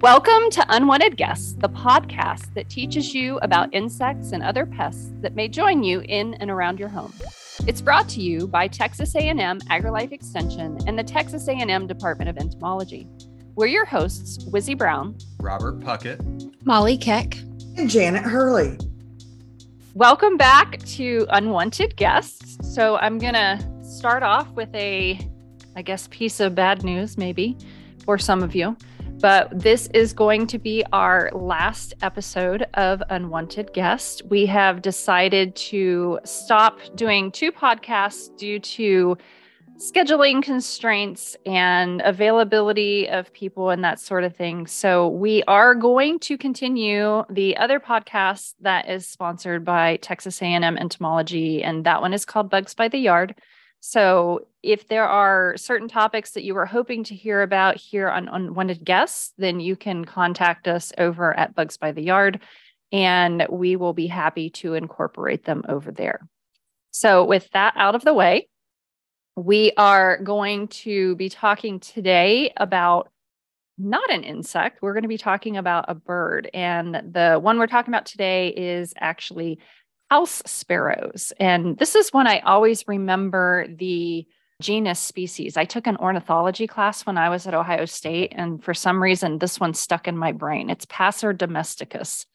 Welcome to Unwanted Guests, the podcast that teaches you about insects and other pests that may join you in and around your home. It's brought to you by Texas A&M AgriLife Extension and the Texas A&M Department of Entomology. We're your hosts, Wizzy Brown, Robert Puckett, Molly Keck, and Janet Hurley. Welcome back to Unwanted Guests. So I'm going to start off with a, I guess, piece of bad news, maybe, for some of you. But this is going to be our last episode of Unwanted Guest. We have decided to stop doing two podcasts due to scheduling constraints and availability of people and that sort of thing. So we are going to continue the other podcast that is sponsored by Texas A&M Entomology and that one is called Bugs by the Yard. So, if there are certain topics that you were hoping to hear about here on Unwanted Guests, then you can contact us over at Bugs by the Yard, and we will be happy to incorporate them over there. So, with that out of the way, we are going to be talking today about not an insect. We're going to be talking about a bird. And the one we're talking about today is actually house sparrows. And this is one I always remember the genus species. I took an ornithology class when I was at Ohio State, and for some reason, this one stuck in my brain. It's Passer domesticus.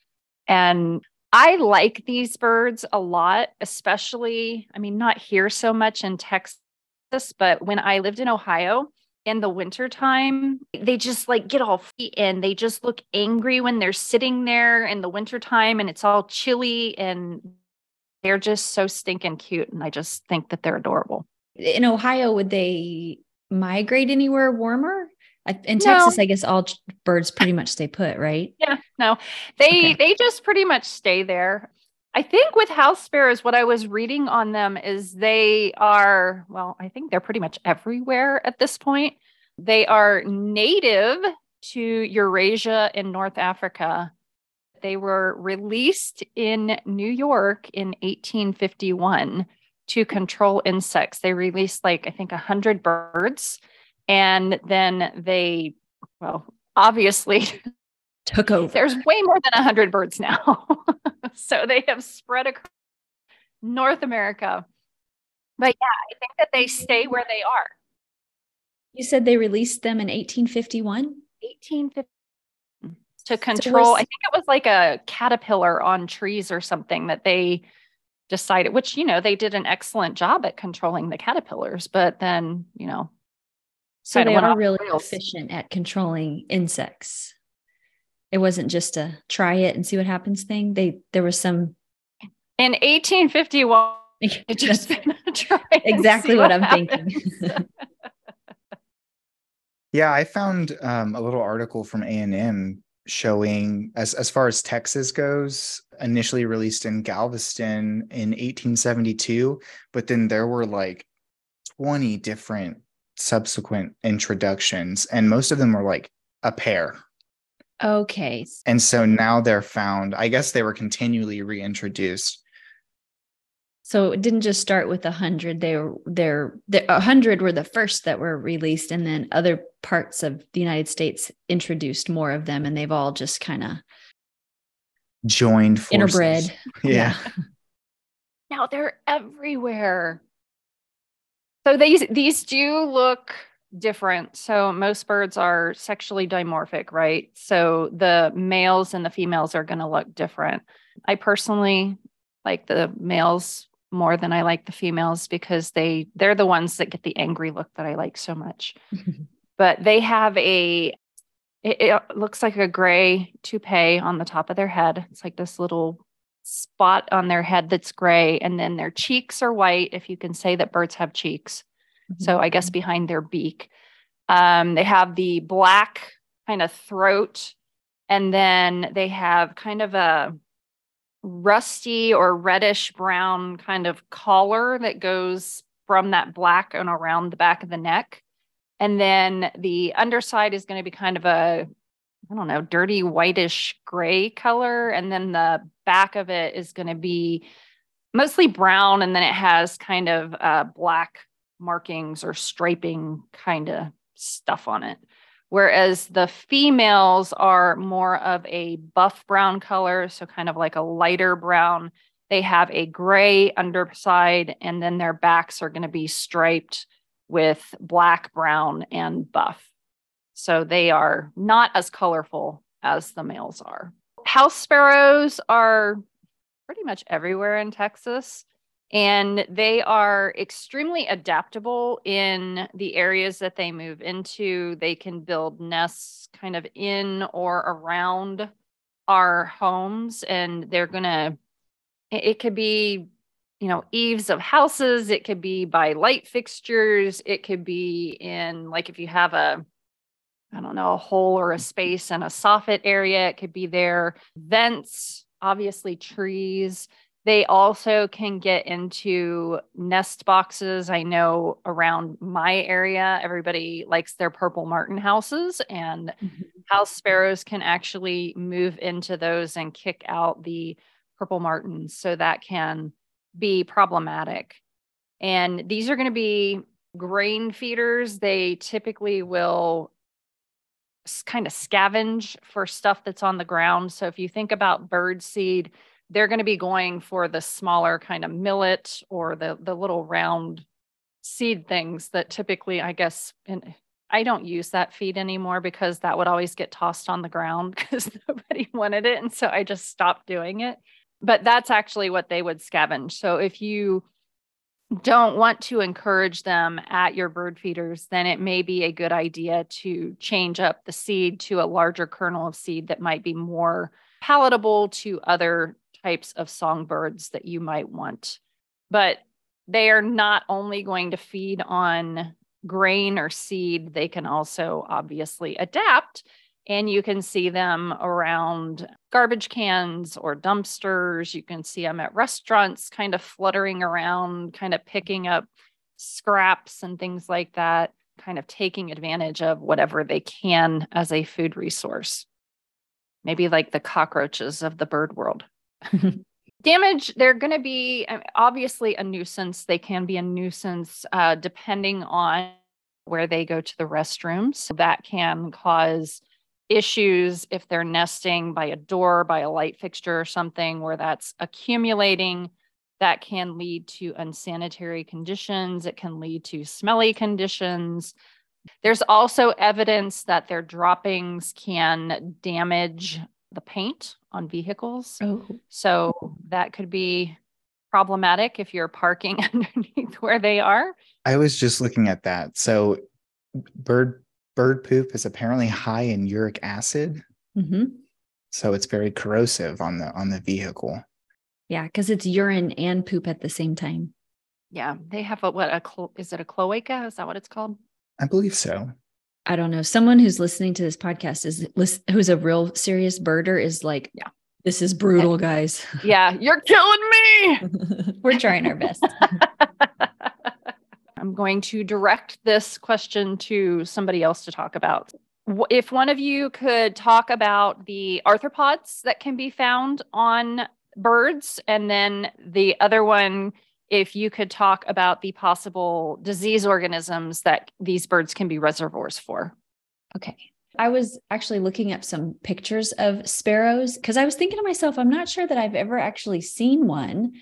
And I like these birds a lot, especially, I mean, not here so much in Texas, but when I lived in Ohio, in the wintertime, they just like get all feet in. They just look angry when they're sitting there in the wintertime and it's all chilly and they're just so stinking cute. And I just think that they're adorable. In Ohio, would they migrate anywhere warmer? In Texas, no. I guess all birds pretty much stay put, right? Yeah, no, they okay. they just pretty much stay there. I think with house sparrows, what I was reading on them is they are, well, I think they're pretty much everywhere at this point. They are native to Eurasia and North Africa they were released in New York in 1851 to control insects. They released like, I think, 100 birds. And then they, well, obviously took over. There's way more than 100 birds now. so they have spread across North America. But yeah, I think that they stay where they are. You said they released them in 1851? 1851 to control. So I think it was like a caterpillar on trees or something that they decided, which, you know, they did an excellent job at controlling the caterpillars, but then, you know, so they are really efficient at controlling insects. It wasn't just a try it and see what happens thing. They there was some in 1851. It just exactly what, what I'm thinking. yeah, I found um, a little article from A and M showing as as far as Texas goes, initially released in Galveston in 1872, but then there were like 20 different subsequent introductions and most of them were like a pair. Okay. And so now they're found, I guess they were continually reintroduced so it didn't just start with a hundred. They were there. A hundred were the first that were released, and then other parts of the United States introduced more of them, and they've all just kind of joined forces. interbred. Yeah. yeah. Now they're everywhere. So these these do look different. So most birds are sexually dimorphic, right? So the males and the females are going to look different. I personally like the males more than I like the females because they they're the ones that get the angry look that I like so much. but they have a it, it, looks like a gray toupee on the top of their head. It's like this little spot on their head that's gray and then their cheeks are white if you can say that birds have cheeks. Mm-hmm. So I guess behind their beak. Um, they have the black kind of throat and then they have kind of a rusty or reddish brown kind of collar that goes from that black and around the back of the neck. And then the underside is going to be kind of a, I don't know, dirty whitish gray color. And then the back of it is going to be mostly brown. And then it has kind of uh, black markings or striping kind of stuff on it. Whereas the females are more of a buff brown color, so kind of like a lighter brown. They have a gray underside, and then their backs are going to be striped with black, brown, and buff. So they are not as colorful as the males are. House sparrows are pretty much everywhere in Texas. And they are extremely adaptable in the areas that they move into. They can build nests kind of in or around our homes, and they're going to, it could be, you know, eaves of houses, it could be by light fixtures, it could be in, like, if you have a, I don't know, a hole or a space in a soffit area, it could be there. Vents, obviously, trees they also can get into nest boxes. I know around my area, everybody likes their purple martin houses, and mm-hmm. house sparrows can actually move into those and kick out the purple martins. So that can be problematic. And these are going to be grain feeders. They typically will kind of scavenge for stuff that's on the ground. So if you think about bird seed, they're going to be going for the smaller kind of millet or the the little round seed things that typically I guess and I don't use that feed anymore because that would always get tossed on the ground because nobody wanted it and so I just stopped doing it. But that's actually what they would scavenge. So if you don't want to encourage them at your bird feeders, then it may be a good idea to change up the seed to a larger kernel of seed that might be more palatable to other types of songbirds that you might want. But they are not only going to feed on grain or seed, they can also obviously adapt. And you can see them around garbage cans or dumpsters. You can see them at restaurants, kind of fluttering around, kind of picking up scraps and things like that, kind of taking advantage of whatever they can as a food resource. Maybe like the cockroaches of the bird world. Damage, they're going to be obviously a nuisance. They can be a nuisance uh, depending on where they go to the restrooms. So that can cause issues if they're nesting by a door, by a light fixture or something where that's accumulating. That can lead to unsanitary conditions. It can lead to smelly conditions. There's also evidence that their droppings can damage the paint on vehicles. Oh. So that could be problematic if you're parking underneath where they are. I was just looking at that. So bird bird poop is apparently high in uric acid. Mm-hmm. So it's very corrosive on the on the vehicle. Yeah, because it's urine and poop at the same time. Yeah, they have a what a is it a cloaca? Is that what it's called? I believe so. I don't know, someone who's listening to this podcast is who's a real serious birder is like, yeah, this is brutal, guys. Yeah, you're killing me. We're trying our best. I'm going to direct this question to somebody else to talk about. If one of you could talk about the arthropods that can be found on birds, and then the other one if you could talk about the possible disease organisms that these birds can be reservoirs for. Okay. I was actually looking up some pictures of sparrows because I was thinking to myself, I'm not sure that I've ever actually seen one.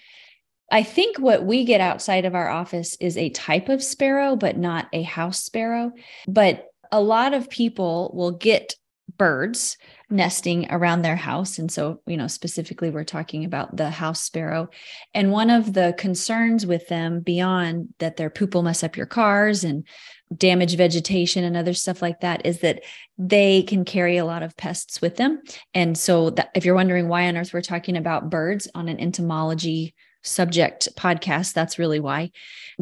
I think what we get outside of our office is a type of sparrow, but not a house sparrow. But a lot of people will get birds nesting around their house. And so, you know, specifically, we're talking about the house sparrow. And one of the concerns with them, beyond that their poop will mess up your cars and damage vegetation and other stuff like that, is that they can carry a lot of pests with them. And so, that, if you're wondering why on earth we're talking about birds on an entomology subject podcast that's really why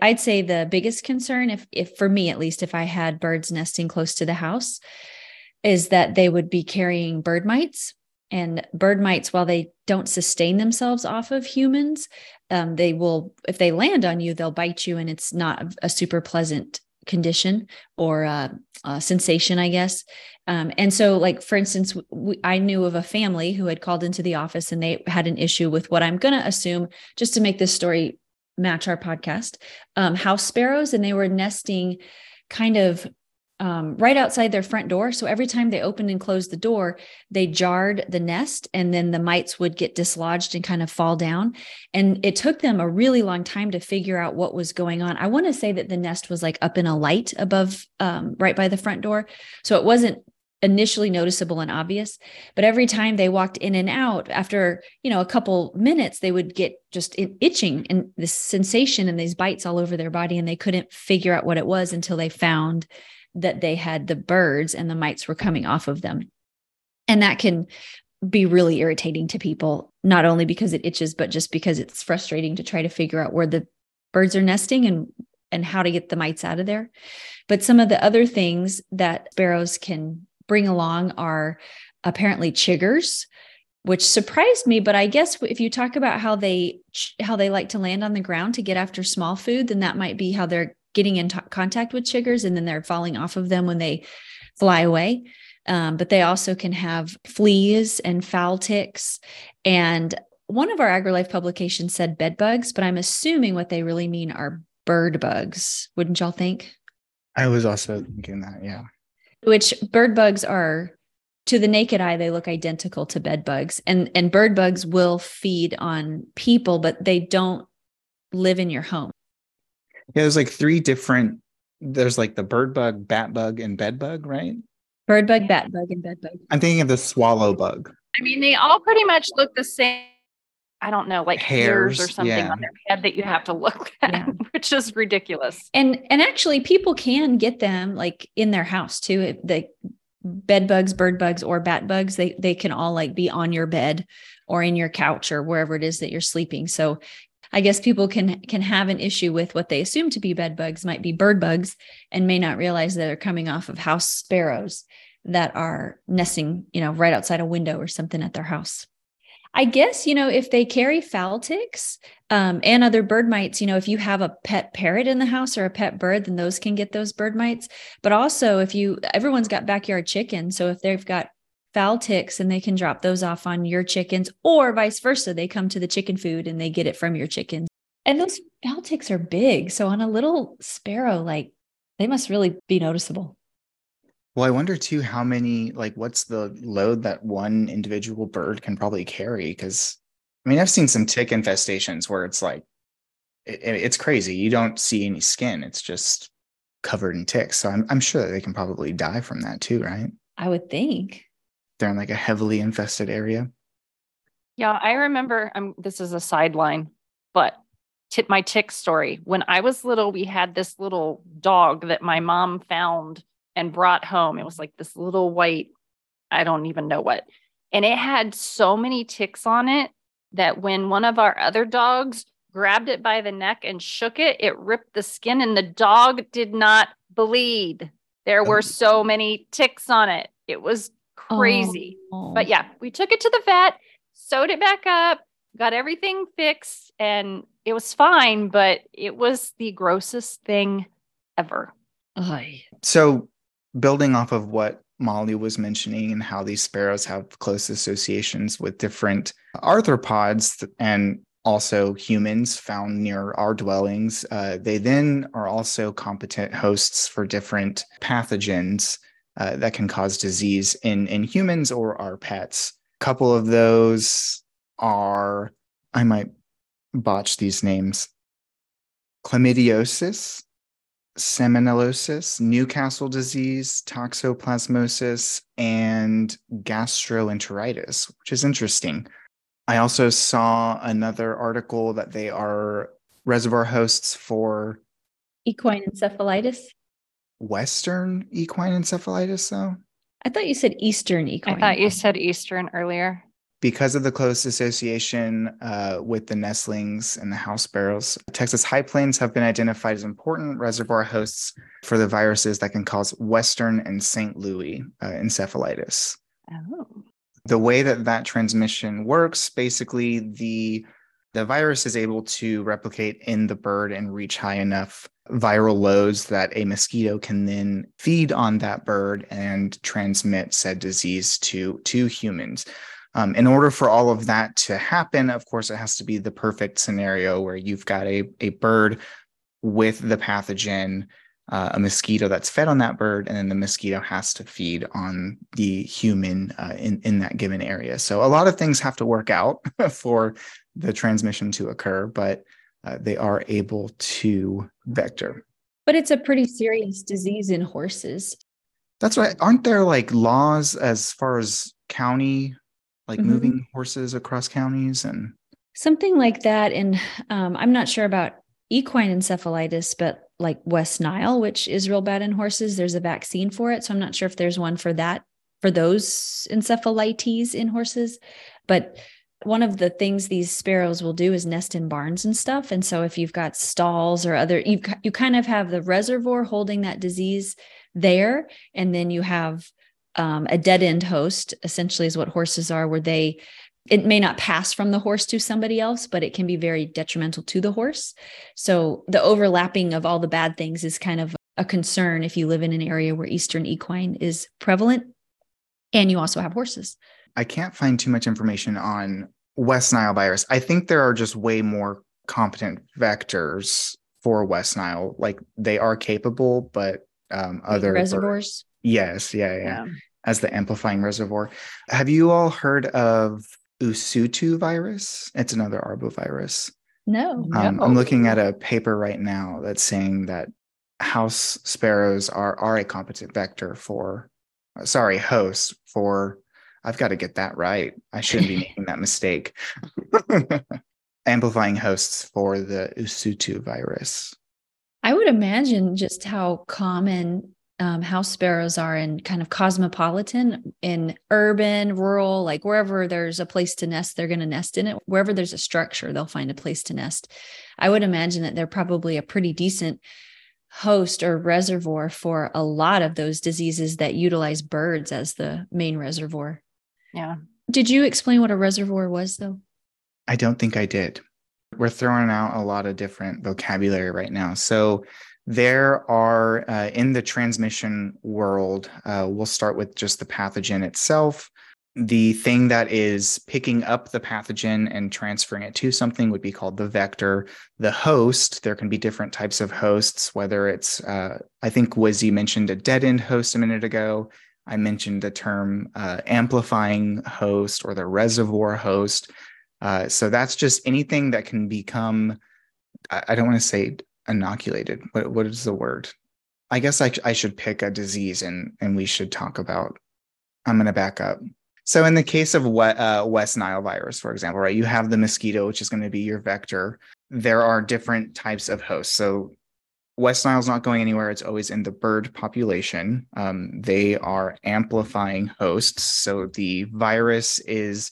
i'd say the biggest concern if if for me at least if i had birds nesting close to the house is that they would be carrying bird mites. And bird mites, while they don't sustain themselves off of humans, um, they will, if they land on you, they'll bite you, and it's not a super pleasant condition or uh, sensation, I guess. Um, and so, like for instance, we, I knew of a family who had called into the office and they had an issue with what I'm going to assume, just to make this story match our podcast, um, house sparrows, and they were nesting kind of um, right outside their front door. So every time they opened and closed the door, they jarred the nest and then the mites would get dislodged and kind of fall down. And it took them a really long time to figure out what was going on. I want to say that the nest was like up in a light above, um, right by the front door. So it wasn't initially noticeable and obvious but every time they walked in and out after you know a couple minutes they would get just itching and this sensation and these bites all over their body and they couldn't figure out what it was until they found that they had the birds and the mites were coming off of them. And that can be really irritating to people, not only because it itches, but just because it's frustrating to try to figure out where the birds are nesting and and how to get the mites out of there. But some of the other things that sparrows can bring along are apparently chiggers, which surprised me but i guess if you talk about how they how they like to land on the ground to get after small food then that might be how they're getting in t- contact with chiggers and then they're falling off of them when they fly away. Um, but they also can have fleas and fowl ticks. And one of our AgriLife publications said bed bugs, but I'm assuming what they really mean are bird bugs. Wouldn't y'all think? I was also thinking that, yeah. Which bird bugs are to the naked eye they look identical to bed bugs and and bird bugs will feed on people but they don't live in your home yeah, there's like three different. There's like the bird bug, bat bug, and bed bug, right? Bird bug, bat bug, and bed bug. I'm thinking of the swallow bug. I mean, they all pretty much look the same. I don't know, like hairs, hairs or something yeah. on their head that you have to look at, yeah. which is ridiculous. And and actually, people can get them like in their house too. The bed bugs, bird bugs, or bat bugs, they they can all like be on your bed or in your couch or wherever it is that you're sleeping. So I guess people can can have an issue with what they assume to be bed bugs might be bird bugs and may not realize that they're coming off of house sparrows that are nesting, you know, right outside a window or something at their house. I guess, you know, if they carry fowl ticks um, and other bird mites, you know, if you have a pet parrot in the house or a pet bird, then those can get those bird mites. But also, if you, everyone's got backyard chickens. So if they've got fowl ticks and they can drop those off on your chickens or vice versa. They come to the chicken food and they get it from your chickens. And those fowl ticks are big. So on a little sparrow, like they must really be noticeable. Well, I wonder too how many, like, what's the load that one individual bird can probably carry? Because I mean, I've seen some tick infestations where it's like, it, it's crazy. You don't see any skin, it's just covered in ticks. So I'm, I'm sure that they can probably die from that too, right? I would think they're in like a heavily infested area. Yeah, I remember. Um, this is a sideline, but tip my tick story. When I was little, we had this little dog that my mom found and brought home. It was like this little white, I don't even know what, and it had so many ticks on it that when one of our other dogs grabbed it by the neck and shook it, it ripped the skin, and the dog did not bleed. There were oh. so many ticks on it. It was crazy. Oh. But yeah, we took it to the vet, sewed it back up, got everything fixed, and it was fine, but it was the grossest thing ever. Oy. So, building off of what Molly was mentioning and how these sparrows have close associations with different arthropods and also humans found near our dwellings. Uh, they then are also competent hosts for different pathogens uh, that can cause disease in in humans or our pets. A couple of those are I might botch these names: chlamydiosis, salmonellosis, Newcastle disease, toxoplasmosis, and gastroenteritis, which is interesting. I also saw another article that they are reservoir hosts for equine encephalitis. Western equine encephalitis, though? I thought you said Eastern equine. I thought you said Eastern earlier. Because of the close association uh, with the nestlings and the house sparrows, Texas high plains have been identified as important reservoir hosts for the viruses that can cause Western and St. Louis uh, encephalitis. Oh. The way that that transmission works, basically, the the virus is able to replicate in the bird and reach high enough viral loads that a mosquito can then feed on that bird and transmit said disease to to humans Um, in order for all of that to happen, of course, it has to be the perfect scenario where you've got a, a bird with the pathogen, uh, a mosquito that's fed on that bird, and then the mosquito has to feed on the human uh, in, in that given area. So a lot of things have to work out for the transmission to occur, but uh, they are able to vector. But it's a pretty serious disease in horses. That's right. Aren't there like laws as far as county, like mm-hmm. moving horses across counties and something like that? And um, I'm not sure about equine encephalitis, but like West Nile, which is real bad in horses, there's a vaccine for it. So I'm not sure if there's one for that, for those encephalites in horses. But one of the things these sparrows will do is nest in barns and stuff. And so if you've got stalls or other you you kind of have the reservoir holding that disease there. And then you have um, a dead end host essentially is what horses are where they it may not pass from the horse to somebody else but it can be very detrimental to the horse. So the overlapping of all the bad things is kind of a concern if you live in an area where eastern equine is prevalent. And you also have horses I can't find too much information on West Nile virus. I think there are just way more competent vectors for West Nile. Like they are capable, but um, other reservoirs. yes, yeah, yeah, yeah, As the amplifying reservoir. Have you all heard of Usutu virus? It's another arbovirus. No, um, no. I'm looking at a paper right now that's saying that house sparrows are are a competent vector for, sorry, host for I've got to get that right. I shouldn't be making that mistake. Amplifying hosts for the Usutu virus. I would imagine just how common um, house sparrows are in kind of cosmopolitan, in urban, rural, like wherever there's a place to nest, they're going to nest in it. Wherever there's a structure, they'll find a place to nest. I would imagine that they're probably a pretty decent host or reservoir for a lot of those diseases that utilize birds as the main reservoir. Yeah. Did you explain what a reservoir was, though? I don't think I did. We're throwing out a lot of different vocabulary right now. So, there are uh, in the transmission world, uh, we'll start with just the pathogen itself. The thing that is picking up the pathogen and transferring it to something would be called the vector. The host, there can be different types of hosts, whether it's, uh, I think Wizzy mentioned a dead end host a minute ago. I mentioned the term uh, amplifying host or the reservoir host. Uh, so that's just anything that can become, I, I don't want to say inoculated. What, what is the word? I guess I, I should pick a disease and, and we should talk about. I'm going to back up. So, in the case of uh, West Nile virus, for example, right, you have the mosquito, which is going to be your vector. There are different types of hosts. So, West Nile's not going anywhere. It's always in the bird population. Um, they are amplifying hosts. So the virus is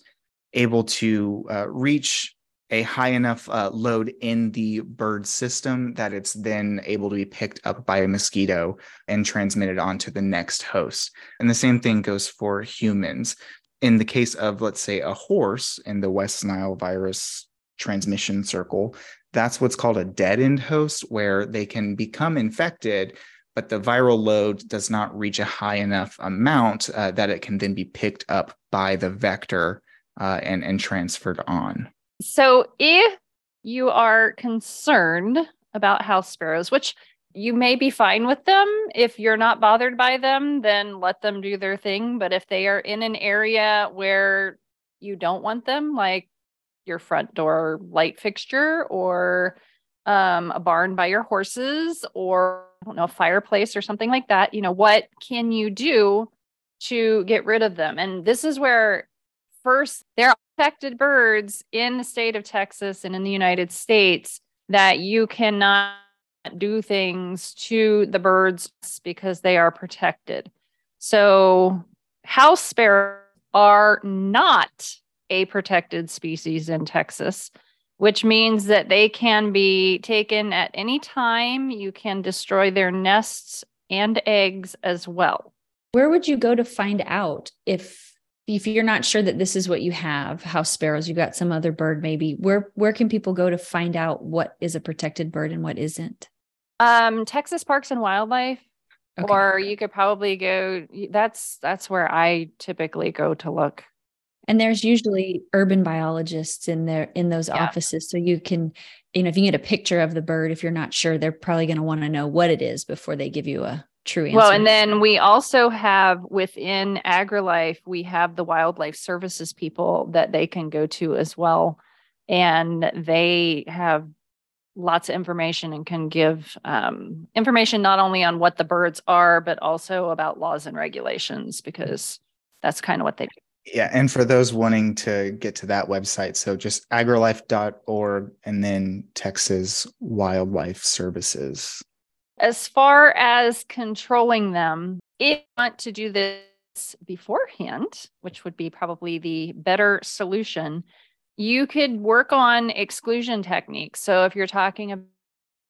able to uh, reach a high enough uh, load in the bird system that it's then able to be picked up by a mosquito and transmitted onto the next host. And the same thing goes for humans. In the case of, let's say, a horse in the West Nile virus transmission circle, that's what's called a dead end host, where they can become infected, but the viral load does not reach a high enough amount uh, that it can then be picked up by the vector uh, and, and transferred on. So, if you are concerned about house sparrows, which you may be fine with them. If you're not bothered by them, then let them do their thing. But if they are in an area where you don't want them, like your front door light fixture or um, a barn by your horses or I don't know, a fireplace or something like that. You know, what can you do to get rid of them? And this is where first there are affected birds in the state of Texas and in the United States that you cannot do things to the birds because they are protected. So house sparrows are not a protected species in Texas, which means that they can be taken at any time. You can destroy their nests and eggs as well. Where would you go to find out if if you're not sure that this is what you have, house sparrows, you got some other bird maybe. Where where can people go to find out what is a protected bird and what isn't? Um, Texas Parks and Wildlife Okay. or you could probably go that's that's where i typically go to look And there's usually urban biologists in there in those yeah. offices. So you can, you know, if you get a picture of the bird, if you're not sure, they're probably going to want to know what it is before they give you a true answer. Well, and then we also have within AgriLife, we have the wildlife services people that they can go to as well. And they have lots of information and can give um, information not only on what the birds are, but also about laws and regulations, because that's kind of what they do. Yeah. And for those wanting to get to that website, so just agrilife.org and then Texas Wildlife Services. As far as controlling them, if you want to do this beforehand, which would be probably the better solution, you could work on exclusion techniques. So if you're talking about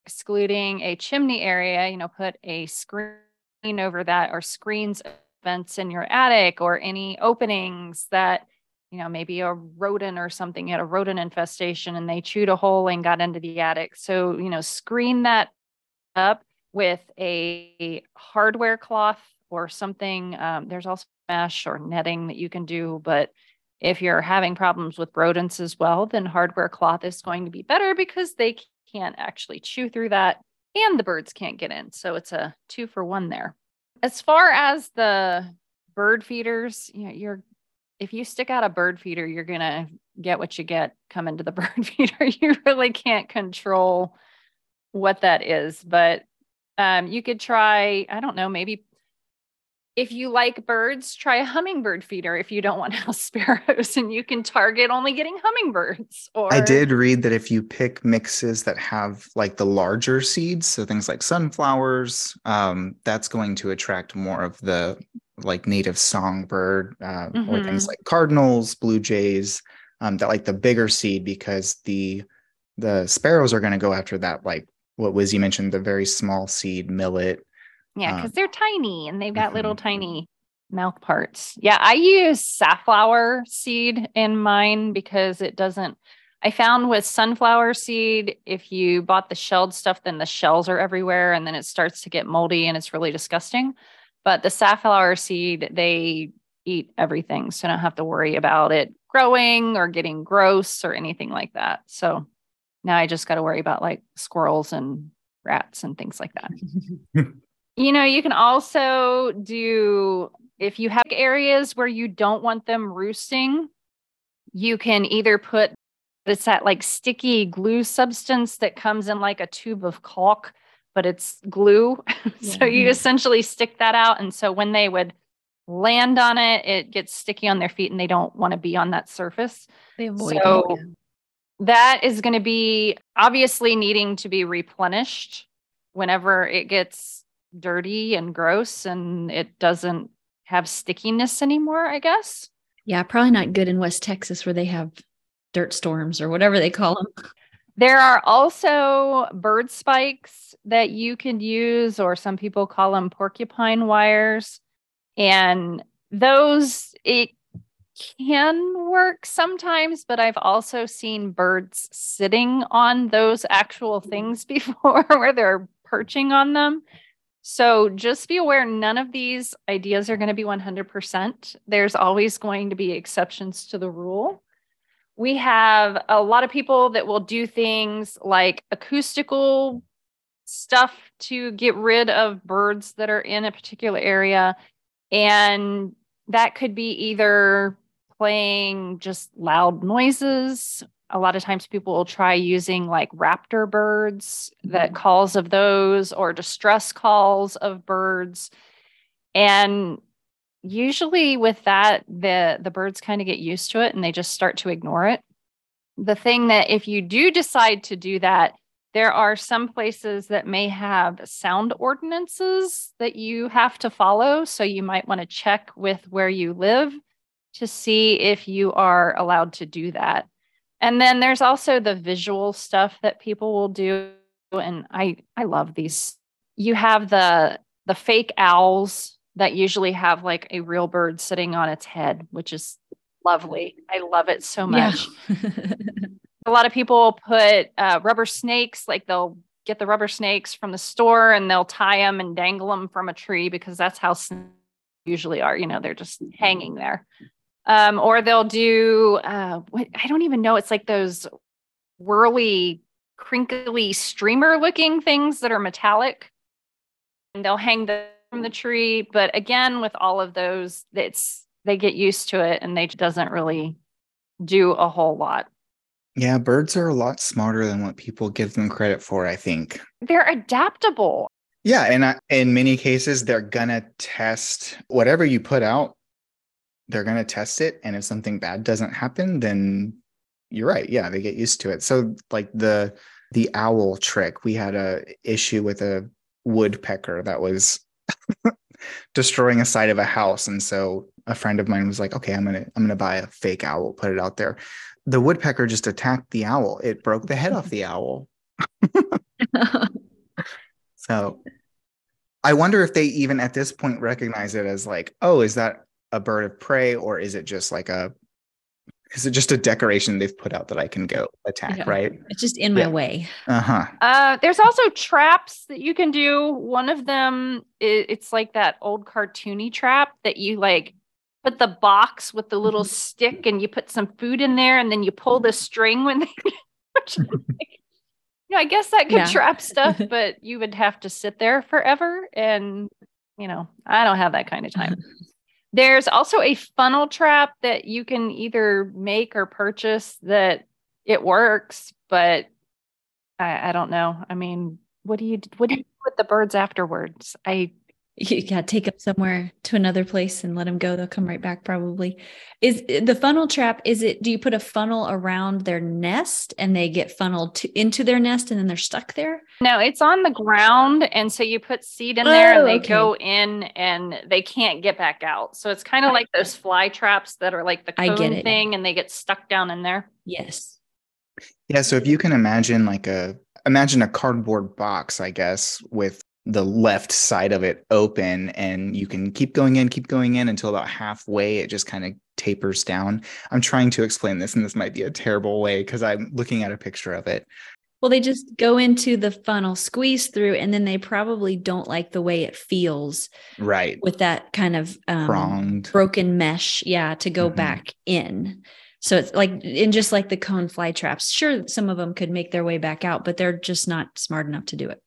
excluding a chimney area, you know, put a screen over that or screens vents in your attic or any openings that, you know, maybe a rodent or something you had a rodent infestation and they chewed a hole and got into the attic. So, you know, screen that up with a hardware cloth or something. Um, there's also mesh or netting that you can do, but if you're having problems with rodents as well, then hardware cloth is going to be better because they can't actually chew through that and the birds can't get in. So it's a two for one there. As far as the bird feeders, you know, you're if you stick out a bird feeder, you're gonna get what you get coming to the bird feeder. You really can't control what that is, but um, you could try, I don't know, maybe if you like birds, try a hummingbird feeder if you don't want house sparrows and you can target only getting hummingbirds. Or I did read that if you pick mixes that have like the larger seeds, so things like sunflowers, um, that's going to attract more of the like native songbird uh, mm-hmm. or things mm-hmm. like cardinals, blue jays, um, that like the bigger seed because the the sparrows are going to go after that like what Wizzy mentioned, the very small seed millet yeah, because uh, they're tiny and they've got mm-hmm. little tiny mouth parts. Yeah, I use safflower seed in mine because it doesn't. I found with sunflower seed, if you bought the shelled stuff, then the shells are everywhere and then it starts to get moldy and it's really disgusting. But the safflower seed, they eat everything. So I don't have to worry about it growing or getting gross or anything like that. So now I just got to worry about like squirrels and rats and things like that. You know, you can also do if you have areas where you don't want them roosting, you can either put it's that like sticky glue substance that comes in like a tube of caulk, but it's glue. Yeah. so you mm-hmm. essentially stick that out. And so when they would land on it, it gets sticky on their feet and they don't want to be on that surface. They avoid so it, yeah. that is going to be obviously needing to be replenished whenever it gets dirty and gross and it doesn't have stickiness anymore, I guess. Yeah, probably not good in West Texas where they have dirt storms or whatever they call them. There are also bird spikes that you can use, or some people call them porcupine wires. And those, it can work sometimes, but I've also seen birds sitting on those actual things before where they're perching on them. So just be aware none of these ideas are going to be 100%. There's always going to be exceptions to the rule. We have a lot of people that will do things like acoustical stuff to get rid of birds that are in a particular area. And that could be either playing just loud noises a lot of times people will try using like raptor birds that mm-hmm. calls of those or distress calls of birds. And usually with that the the birds kind of get used to it and they just start to ignore it. The thing that if you do decide to do that there are some places that may have sound ordinances that you have to follow. So you might want to check with where you live to see if you are allowed to do that and then there's also the visual stuff that people will do and I I love these. You have the the fake owls that usually have like a real bird sitting on its head, which is lovely. I love it so much. Yeah. a lot of people put uh, rubber snakes, like they'll get the rubber snakes from the store and they'll tie them and dangle them from a tree because that's how snakes usually are. You know, they're just hanging there. Um, or they'll do uh, what I don't even know. It's like those whirly, crinkly streamer looking things that are metallic. And they'll hang them from the tree. But again, with all of those, it's they get used to it and they doesn't really do a whole lot. Yeah, birds are a lot smarter than what people give them credit for, I think. They're adaptable. Yeah, and I, in many cases they're to test whatever you put out. They're going to test it and if something bad doesn't happen, then you're right. Yeah, they get used to it. So like the the owl trick, we had a issue with a woodpecker that was destroying a side of a house and so a friend of mine was like, "Okay, I'm going to I'm going to buy a fake owl, put it out there." The woodpecker just attacked the owl. It broke the head off the owl. so I wonder if they even at this point recognize it as like, "Oh, is that a bird of prey or is it just like a is it just a decoration they've put out that I can go attack, yeah. right? It's just in my yeah. way. Uh-huh. Uh There's also traps that you can do. One of them, it's like that old cartoony trap that you like put the box with the little mm-hmm. stick and you put some food in there and then you pull the string when they. you know, I guess that could yeah. trap stuff, but you would have to sit there forever. And, you know, I don't have that kind of time. There's also a funnel trap that you can either make or purchase that it works, but I, I don't know. I mean, what do you what do you do with the birds afterwards? I you got to take them somewhere to another place and let them go. They'll come right back probably. Is the funnel trap? Is it? Do you put a funnel around their nest and they get funneled to, into their nest and then they're stuck there? No, it's on the ground, and so you put seed in there oh, and they okay. go in and they can't get back out. So it's kind of like those fly traps that are like the cone I get it. thing, and they get stuck down in there. Yes. Yeah. So if you can imagine like a imagine a cardboard box, I guess, with the left side of it open and you can keep going in keep going in until about halfway it just kind of tapers down. I'm trying to explain this and this might be a terrible way because i'm looking at a picture of it. Well they just go into the funnel squeeze through and then they probably don't like the way it feels right. with that kind of um, broken mesh yeah to go mm-hmm. back in. So it's like and just like the cone fly traps sure some of them could make their way back out but they're just not smart enough to do it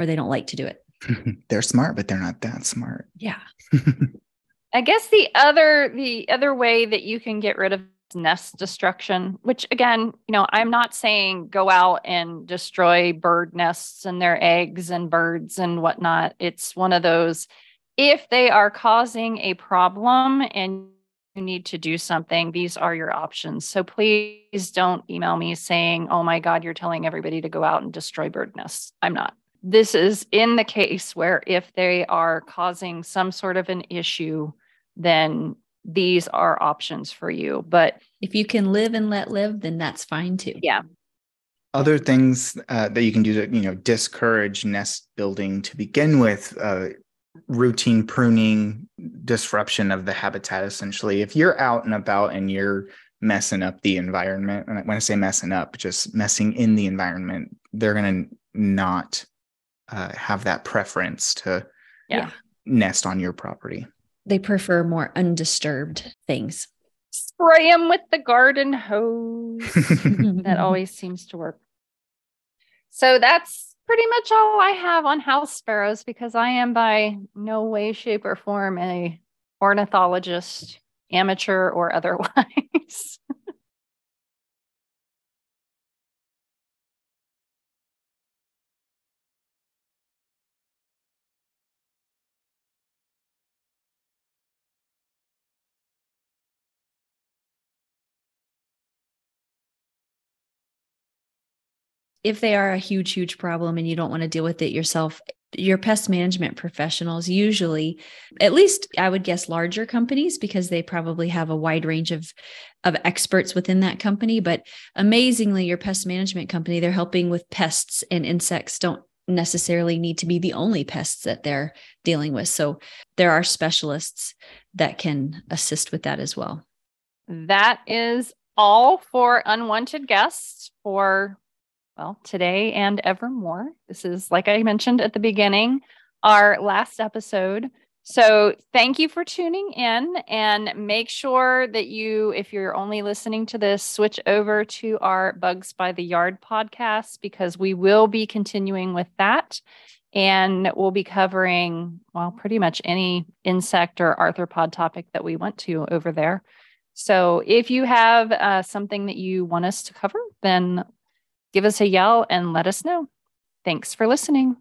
or they don't like to do it. they're smart, but they're not that smart. Yeah. I guess the other the other way that you can get rid of nest destruction, which again, you know, I'm not saying go out and destroy bird nests and their eggs and birds and whatnot. It's one of those if they are causing a problem and you need to do something, these are your options. So please don't email me saying, oh my God, you're telling everybody to go out and destroy bird nests. I'm not this is in the case where if they are causing some sort of an issue, then these are options for you. But if you can live and let live, then that's fine too. Yeah. Other things uh, that you can do to, you know, discourage nest building to begin with, uh, routine pruning, disruption of the habitat. Essentially, if you're out and about and you're messing up the environment, and when I say messing up, just messing in the environment, they're going to not uh, have that preference to yeah. nest on your property. They prefer more undisturbed things. Spray them with the garden hose. that always seems to work. So that's pretty much all I have on house sparrows because I am by no way, shape, or form a ornithologist, amateur or otherwise. if they are a huge, huge problem and you don't want to deal with it yourself, your pest management professionals usually at least i would guess larger companies because they probably have a wide range of of experts within that company but amazingly your pest management company they're helping with pests and insects don't necessarily need to be the only pests that they're dealing with. So there are specialists that can assist with that as well. That is all for unwanted guests for well, today and evermore. This is, like I mentioned at the beginning, our last episode So, thank you for tuning in and make sure that you, if you're only listening to this, switch over to our Bugs by the Yard podcast because we will be continuing with that. And we'll be covering, well, pretty much any insect or arthropod topic that we want to over there. So, if you have uh, something that you want us to cover, then give us a yell and let us know. Thanks for listening.